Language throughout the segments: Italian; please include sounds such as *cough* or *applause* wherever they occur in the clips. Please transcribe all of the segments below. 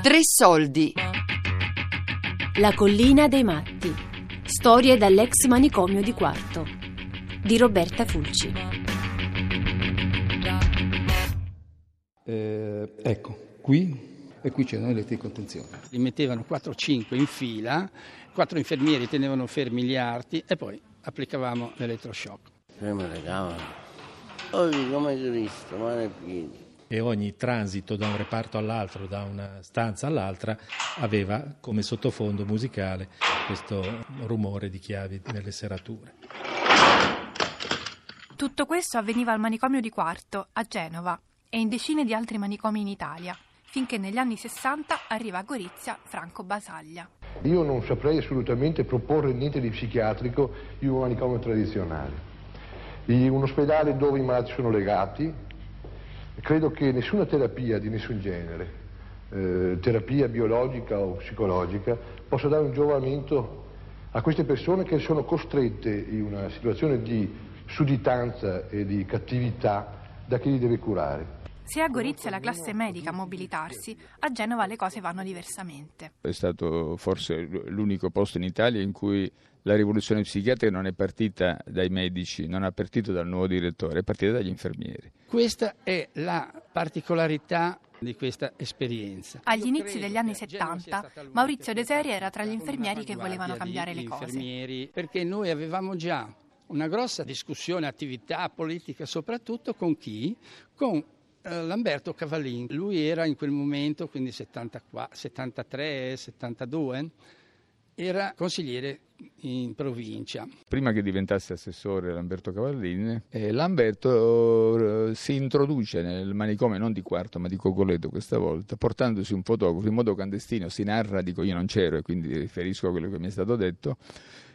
Tre soldi. La collina dei matti. Storie dall'ex manicomio di Quarto. Di Roberta Fulci. Eh, ecco, qui e qui c'erano le di contenzione. Li mettevano 4-5 in fila, quattro infermieri tenevano fermi gli arti e poi applicavamo l'elettroshock. Prima le cavano. Oggi come Cristo, mano e piedi. E ogni transito da un reparto all'altro, da una stanza all'altra, aveva come sottofondo musicale questo rumore di chiavi nelle serrature. Tutto questo avveniva al manicomio di Quarto, a Genova, e in decine di altri manicomi in Italia, finché negli anni 60 arriva a Gorizia Franco Basaglia. Io non saprei assolutamente proporre niente di psichiatrico in un manicomio tradizionale. In un ospedale dove i malati sono legati, credo che nessuna terapia di nessun genere, eh, terapia biologica o psicologica, possa dare un giovamento a queste persone che sono costrette in una situazione di sudditanza e di cattività da chi li deve curare. Se a Gorizia la classe medica a mobilitarsi, a Genova le cose vanno diversamente. È stato forse l'unico posto in Italia in cui la rivoluzione psichiatrica non è partita dai medici, non è partita dal nuovo direttore, è partita dagli infermieri. Questa è la particolarità di questa esperienza. Agli inizi degli anni 70, Maurizio Deseri era tra gli infermieri che volevano cambiare le cose. Perché noi avevamo già una grossa discussione, attività politica soprattutto con chi? Con eh, Lamberto Cavallin. Lui era in quel momento, quindi 74, 73, 72, era consigliere in provincia. Prima che diventasse assessore Lamberto Cavallin, eh, Lamberto eh, si introduce nel manicomio non di Quarto ma di Cogoleto questa volta, portandosi un fotografo in modo clandestino, si narra, dico io non c'ero e quindi riferisco a quello che mi è stato detto,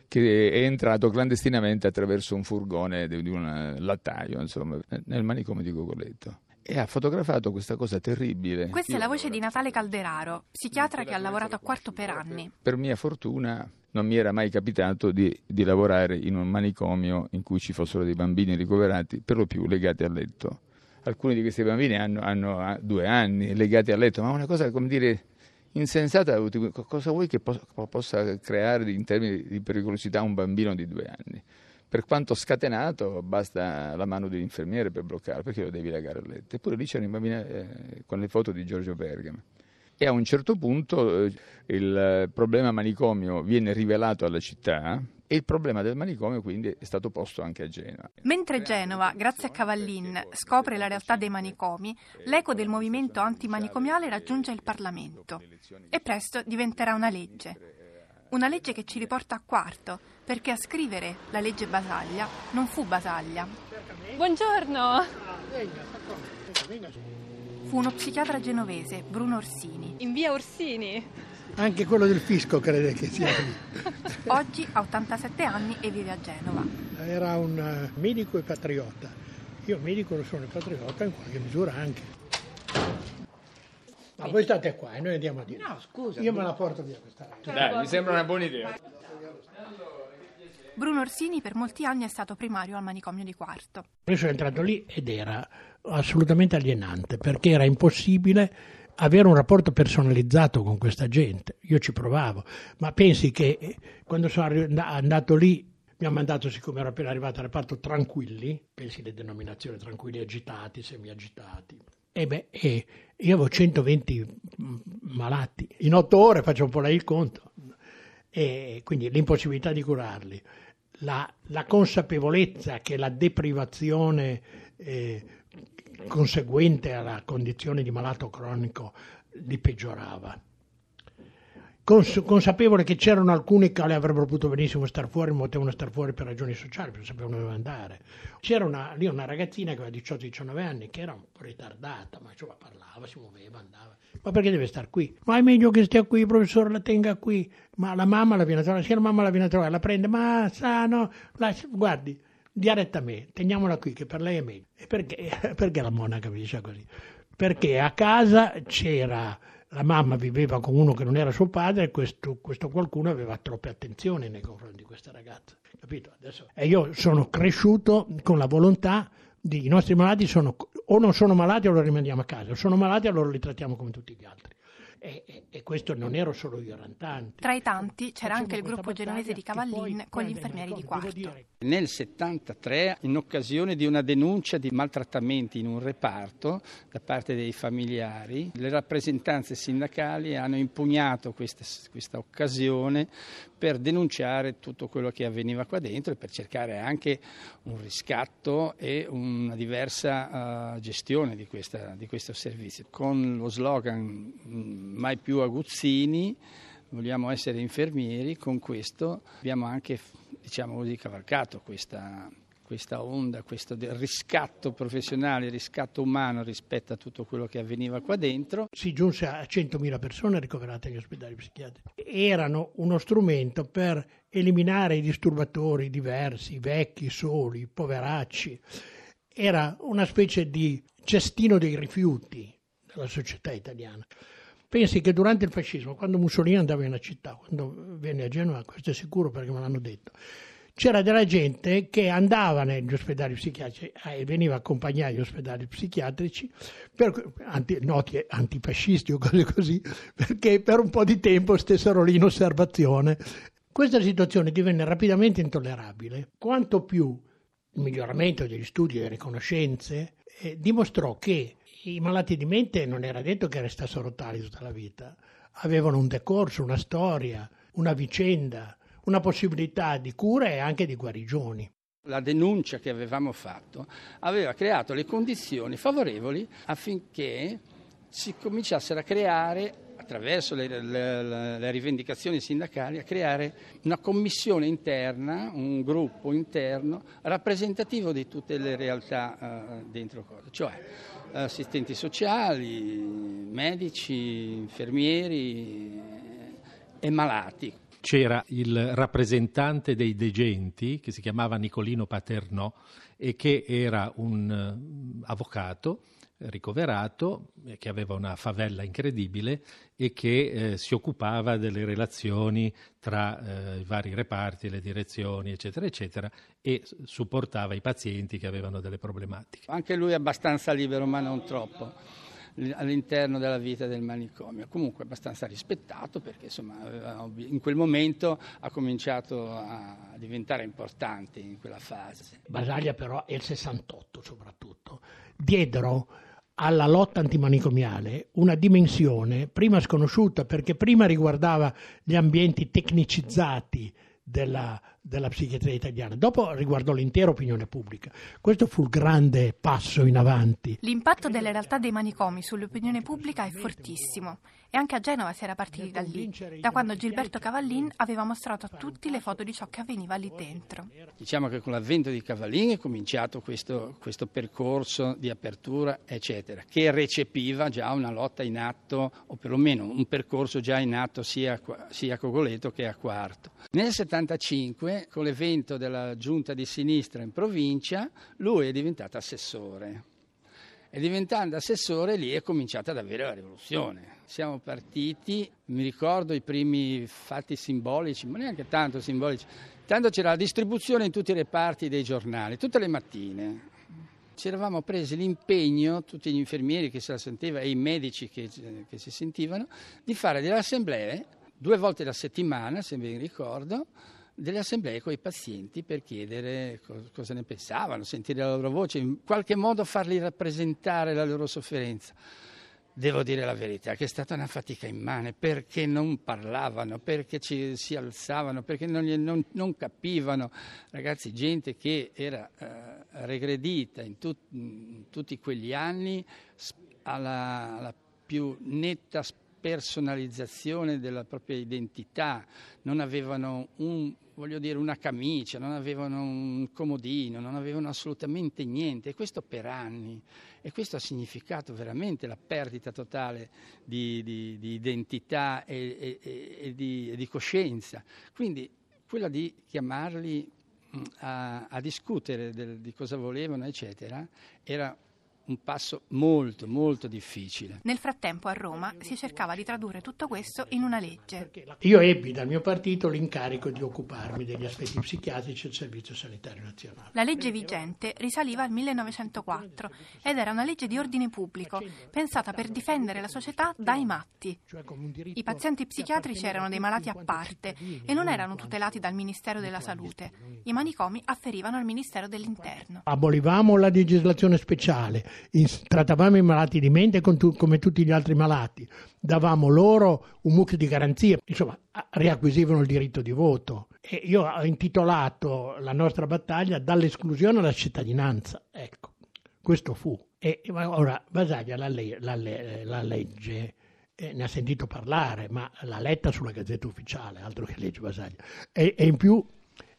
che è entrato clandestinamente attraverso un furgone di un lattaio, insomma, nel manicomio di Cogoleto e ha fotografato questa cosa terribile. Questa è la voce di Natale Calderaro, psichiatra che ha lavorato a quarto per anni. Per mia fortuna non mi era mai capitato di, di, lavorare in un manicomio in cui ci fossero dei bambini ricoverati, per lo più legati al letto. Alcuni di questi bambini hanno, hanno due anni legati al letto, ma una cosa, come dire, insensata, cosa vuoi che possa creare in termini di pericolosità un bambino di due anni? Per quanto scatenato, basta la mano dell'infermiere per bloccarlo, perché lo devi legare al letto. Eppure lì c'era in bambina eh, con le foto di Giorgio Bergamo. E a un certo punto eh, il problema manicomio viene rivelato alla città e il problema del manicomio quindi è stato posto anche a Genova. Mentre Genova, grazie a Cavallin, scopre la realtà dei manicomi, l'eco del movimento antimanicomiale raggiunge il Parlamento e presto diventerà una legge. Una legge che ci riporta a quarto, perché a scrivere la legge Basaglia non fu Basaglia. Buongiorno! Fu uno psichiatra genovese, Bruno Orsini. In via Orsini? Anche quello del fisco crede che sia lì. *laughs* Oggi ha 87 anni e vive a Genova. Era un eh, medico e patriota. Io medico lo sono e patriota in qualche misura anche. Ma voi state qua e noi andiamo a dire. No, scusa. Io me la porto via questa ragazza. Dai, mi sembra una buona idea. Bruno Orsini per molti anni è stato primario al manicomio di Quarto. Io sono entrato lì ed era assolutamente alienante perché era impossibile avere un rapporto personalizzato con questa gente. Io ci provavo, ma pensi che eh, quando sono andato lì mi ha mandato, siccome ero appena arrivato al reparto, tranquilli, pensi le denominazioni tranquilli agitati, semi-agitati. E beh, e io avevo 120 malati, in otto ore faccio un po' lei il conto, e quindi l'impossibilità di curarli. La, la consapevolezza che la deprivazione eh, conseguente alla condizione di malato cronico li peggiorava. Cons- consapevole che c'erano alcuni che avrebbero potuto benissimo star fuori, ma potevano star fuori per ragioni sociali, perché sapevano dove andare. C'era una, lì una ragazzina che aveva 18-19 anni, che era un po' ritardata, ma insomma parlava, si muoveva, andava. Ma perché deve star qui? Ma è meglio che stia qui, il professore la tenga qui. Ma la mamma la viene a trovare, sì la mamma la viene a trovare, la prende, ma sa no, la, guardi, diretta a me, teniamola qui che per lei è meglio. E perché, *laughs* perché la monaca mi dice così? Perché a casa c'era la mamma viveva con uno che non era suo padre e questo, questo qualcuno aveva troppe attenzioni nei confronti di questa ragazza. Capito? Adesso, e io sono cresciuto con la volontà di i nostri malati sono, o non sono malati o li rimandiamo a casa, o sono malati allora li trattiamo come tutti gli altri. E, e, e, questo non ero solo io, erano tanti. Tra i tanti c'era anche il gruppo genovese di Cavallin con gli infermieri di quarto. Nel 73, in occasione di una denuncia di maltrattamenti in un reparto da parte dei familiari, le rappresentanze sindacali hanno impugnato questa, questa occasione per denunciare tutto quello che avveniva qua dentro e per cercare anche un riscatto e una diversa uh, gestione di, questa, di questo servizio. Con lo slogan mm, mai più aguzzini, vogliamo essere infermieri, con questo abbiamo anche diciamo così, cavalcato questa, questa onda, questo riscatto professionale, riscatto umano rispetto a tutto quello che avveniva qua dentro. Si giunse a 100.000 persone ricoverate negli ospedali psichiatrici. Erano uno strumento per eliminare i disturbatori diversi, vecchi, soli, poveracci. Era una specie di cestino dei rifiuti della società italiana. Pensi che durante il fascismo, quando Mussolini andava in una città, quando venne a Genova, questo è sicuro perché me l'hanno detto, c'era della gente che andava negli ospedali psichiatrici e eh, veniva accompagnata agli ospedali psichiatrici, per, anti, noti antifascisti o cose così, perché per un po' di tempo stessero lì in osservazione. Questa situazione divenne rapidamente intollerabile, quanto più il miglioramento degli studi e delle conoscenze eh, dimostrò che i malati di mente non era detto che restassero tali tutta la vita, avevano un decorso, una storia, una vicenda, una possibilità di cura e anche di guarigioni. La denuncia che avevamo fatto aveva creato le condizioni favorevoli affinché si cominciassero a creare attraverso le, le, le, rivendicazioni sindacali, a creare una commissione interna, un gruppo interno rappresentativo di tutte le realtà uh, dentro cosa, cioè assistenti sociali, medici, infermieri e malati. C'era il rappresentante dei degenti che si chiamava Nicolino Paternò e che era un uh, avvocato ricoverato, eh, che aveva una favella incredibile e che eh, si occupava delle relazioni tra eh, i vari reparti, le direzioni, eccetera, eccetera, e supportava i pazienti che avevano delle problematiche. Anche lui è abbastanza libero, ma non troppo all'interno della vita del manicomio, comunque abbastanza rispettato perché insomma in quel momento ha cominciato a diventare importante in quella fase. Basaglia però è il 68 soprattutto, diedero alla lotta antimanicomiale una dimensione prima sconosciuta perché prima riguardava gli ambienti tecnicizzati della, della psichiatria italiana. Dopo riguardò l'intera opinione pubblica. Questo fu il grande passo in avanti. L'impatto delle realtà dei manicomi sull'opinione pubblica è fortissimo e anche a Genova si era partiti da lì, da quando Gilberto Cavallin aveva mostrato a tutti le foto di ciò che avveniva lì dentro. Diciamo che con l'avvento di Cavallin è cominciato questo, questo percorso di apertura, eccetera, che recepiva già una lotta in atto, o perlomeno un percorso già in atto sia, sia a Cogoleto che a Quarto. Nel 1975, con l'evento della giunta di sinistra in provincia, lui è diventato assessore. E diventando assessore lì è cominciata ad avere la rivoluzione. Siamo partiti, mi ricordo i primi fatti simbolici, ma neanche tanto simbolici. Tanto c'era la distribuzione in tutti i reparti dei giornali, tutte le mattine. Ci eravamo presi l'impegno, tutti gli infermieri che se la sentivano e i medici che, che si sentivano, di fare delle assemblee due volte alla settimana, se ben ricordo, delle assemblee con i pazienti per chiedere cosa ne pensavano, sentire la loro voce, in qualche modo farli rappresentare la loro sofferenza. Devo dire la verità, che è stata una fatica immane perché non parlavano, perché ci, si alzavano, perché non, non, non, capivano. Ragazzi, gente che era eh, regredita in, tut, in, tutti quegli anni alla, alla più netta personalizzazione della propria identità, non avevano un, dire, una camicia, non avevano un comodino, non avevano assolutamente niente. E questo per anni. E questo ha significato veramente la perdita totale di, di, di identità e, e, e, di, e, di, coscienza. Quindi quella di chiamarli a, a discutere del, di cosa volevano, eccetera, era un passo molto, molto difficile. Nel frattempo a Roma si cercava di tradurre tutto questo in una legge. Io ebbi dal mio partito l'incarico di occuparmi degli aspetti psichiatrici del Servizio Sanitario Nazionale. La legge vigente risaliva al 1904 ed era una legge di ordine pubblico, pensata per difendere la società dai matti. I pazienti psichiatrici erano dei malati a parte e non erano tutelati dal Ministero della Salute. I manicomi afferivano al Ministero dell'Interno. Abolivamo la legislazione speciale, trattavamo i malati di mente tu- come tutti gli altri malati, davamo loro un mucchio di garanzie, insomma, riacquisivano il diritto di voto. E io ho intitolato la nostra battaglia dall'esclusione alla cittadinanza. Ecco, questo fu. E ora Basaglia la, le- la le- la legge. eh, ne ha sentito parlare, ma l'ha letta sulla Gazzetta Ufficiale, altro che legge Basaglia. E, e in più,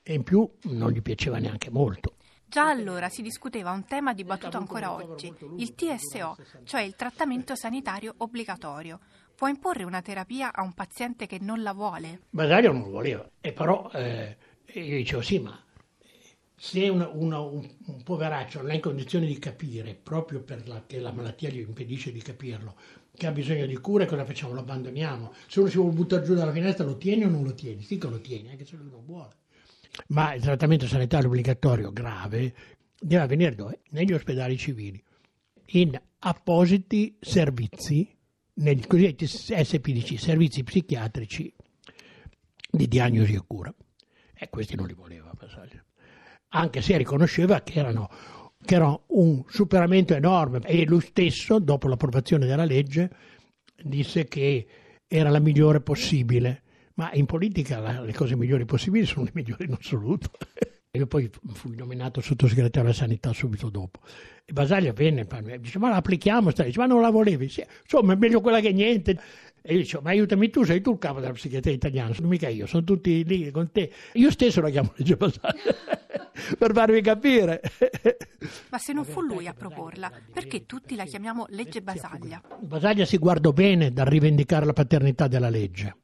e in più non gli piaceva neanche molto. Già allora si discuteva un tema dibattuto ancora oggi, il TSO, cioè il trattamento sanitario obbligatorio. Può imporre una terapia a un paziente che non la vuole? Basaglia non lo voleva, e però eh, io dicevo sì, ma se una- una- un, un poveraccio non è in condizione di capire, proprio perché la malattia gli impedisce di capirlo, che ha bisogno di cure, cosa facciamo? Lo abbandoniamo. Se uno si vuole buttare giù dalla finestra, lo tieni o non lo tieni? Sì che lo tieni, anche se lui non vuole. Ma il trattamento sanitario obbligatorio grave deve avvenire dove? Negli ospedali civili, in appositi servizi, negli cosiddetti SPDC, servizi psichiatrici di diagnosi e cura. E questi non li voleva Basaglia. Anche se riconosceva che erano, che era un superamento enorme e lui stesso, dopo l'approvazione della legge, disse che era la migliore possibile. Ma in politica la- le cose migliori possibili sono le migliori in assoluto. *laughs* Io poi fui nominato sottosegretario alla sanità subito dopo. E Basaglia venne e mi dice: Ma la applichiamo? sta?" Dice, ma non la volevi? Sì, insomma, è meglio quella che niente. E io dicevo: Ma aiutami tu, sei tu il capo della psichiatria italiana, sono mica io, sono tutti lì con te. Io stesso la chiamo legge Basaglia *laughs* per farvi capire. Ma se non fu lui a proporla, perché tutti la chiamiamo legge Basaglia? Basaglia si guardò bene dal rivendicare la paternità della legge,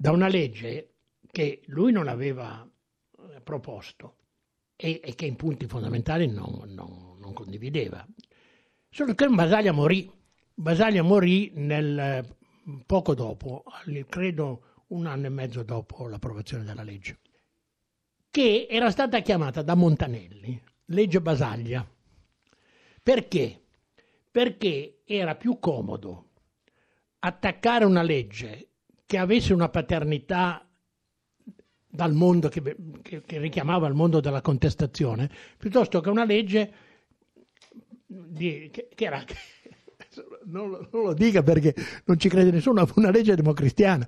da una legge che lui non aveva eh, proposto e, e che in punti fondamentali non, non- non condivideva. Solo che Basaglia morì. Basaglia morì nel, eh, poco dopo, credo un anno e mezzo dopo l'approvazione della legge, che era stata chiamata da Montanelli legge Basaglia. Perché? Perché era più comodo attaccare una legge che avesse una paternità dal mondo che, che- che richiamava il mondo della contestazione, piuttosto che una legge di- che, che era non, lo- non lo dica perché non ci crede nessuno, *laughs* una legge democristiana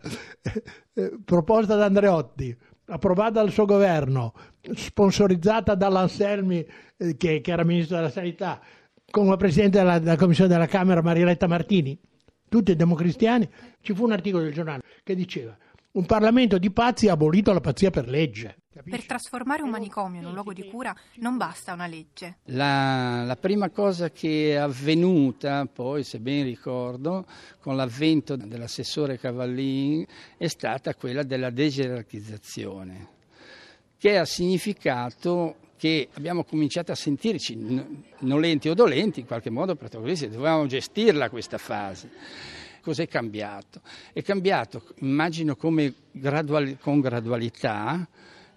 eh, proposta da Andreotti, approvata dal suo governo, sponsorizzata dall'Anselmi eh, che, che era ministro della sanità, come presidente della, della commissione della Camera Marieletta Martini, tutti democristiani, ci fu un articolo del giornale che diceva un Parlamento di pazzi ha abolito la pazzia per legge. Per trasformare un manicomio in un luogo di cura non basta una legge. La, la prima cosa che è avvenuta, poi, se ben ricordo, con l'avvento dell'assessore Cavallin è stata quella della degerarchizzazione, che ha significato che abbiamo cominciato a sentirci nolenti o dolenti, in qualche modo protagonisti, dovevamo gestirla questa fase. Cos'è cambiato? È cambiato, immagino, come gradual- con gradualità,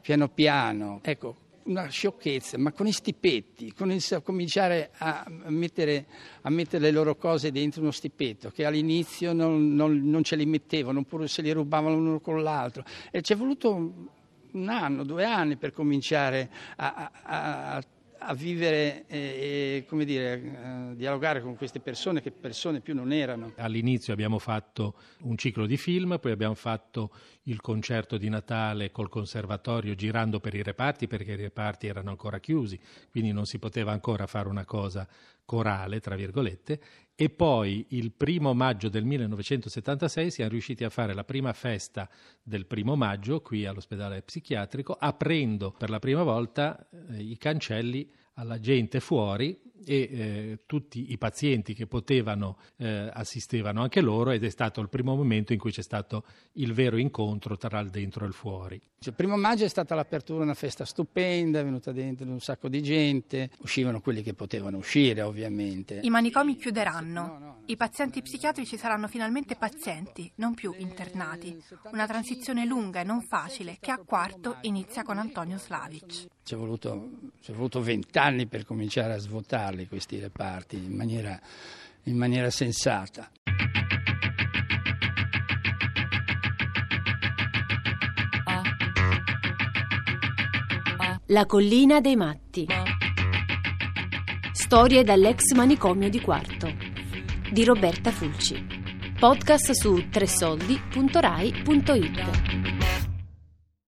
piano piano, ecco, una sciocchezza, ma con i stipetti, con il cominciare a mettere, a mettere le loro cose dentro uno stipetto, che all'inizio non, non- non ce li mettevano, oppure se li rubavano l'uno con l'altro. E ci è voluto un- anno, due anni per cominciare a, a- a- a vivere e, come dire, a dialogare con queste persone che persone più non erano. All'inizio abbiamo fatto un ciclo di film, poi abbiamo fatto il concerto di Natale col conservatorio girando per i reparti perché i reparti erano ancora chiusi, quindi non si poteva ancora fare una cosa corale, tra virgolette, e poi il primo maggio del 1976 siamo riusciti a fare la prima festa del primo maggio qui all'ospedale psichiatrico, aprendo per la prima volta eh, i cancelli alla gente fuori e eh, tutti i pazienti che potevano eh, assistevano anche loro ed è stato il primo momento in cui c'è stato il vero incontro tra il dentro e il fuori. Il primo maggio è stata l'apertura, una festa stupenda, è venuta dentro un sacco di gente, uscivano quelli che potevano uscire ovviamente. I manicomi chiuderanno, i pazienti psichiatrici saranno finalmente pazienti, non più internati. Una transizione lunga e non facile che a quarto inizia con Antonio Slavic. Ci è voluto, voluto vent'anni per cominciare a svuotarli questi reparti in maniera, in maniera sensata. La collina dei matti. Storie dall'ex manicomio di Quarto di Roberta Fulci. Podcast su tresoldi.rai.it.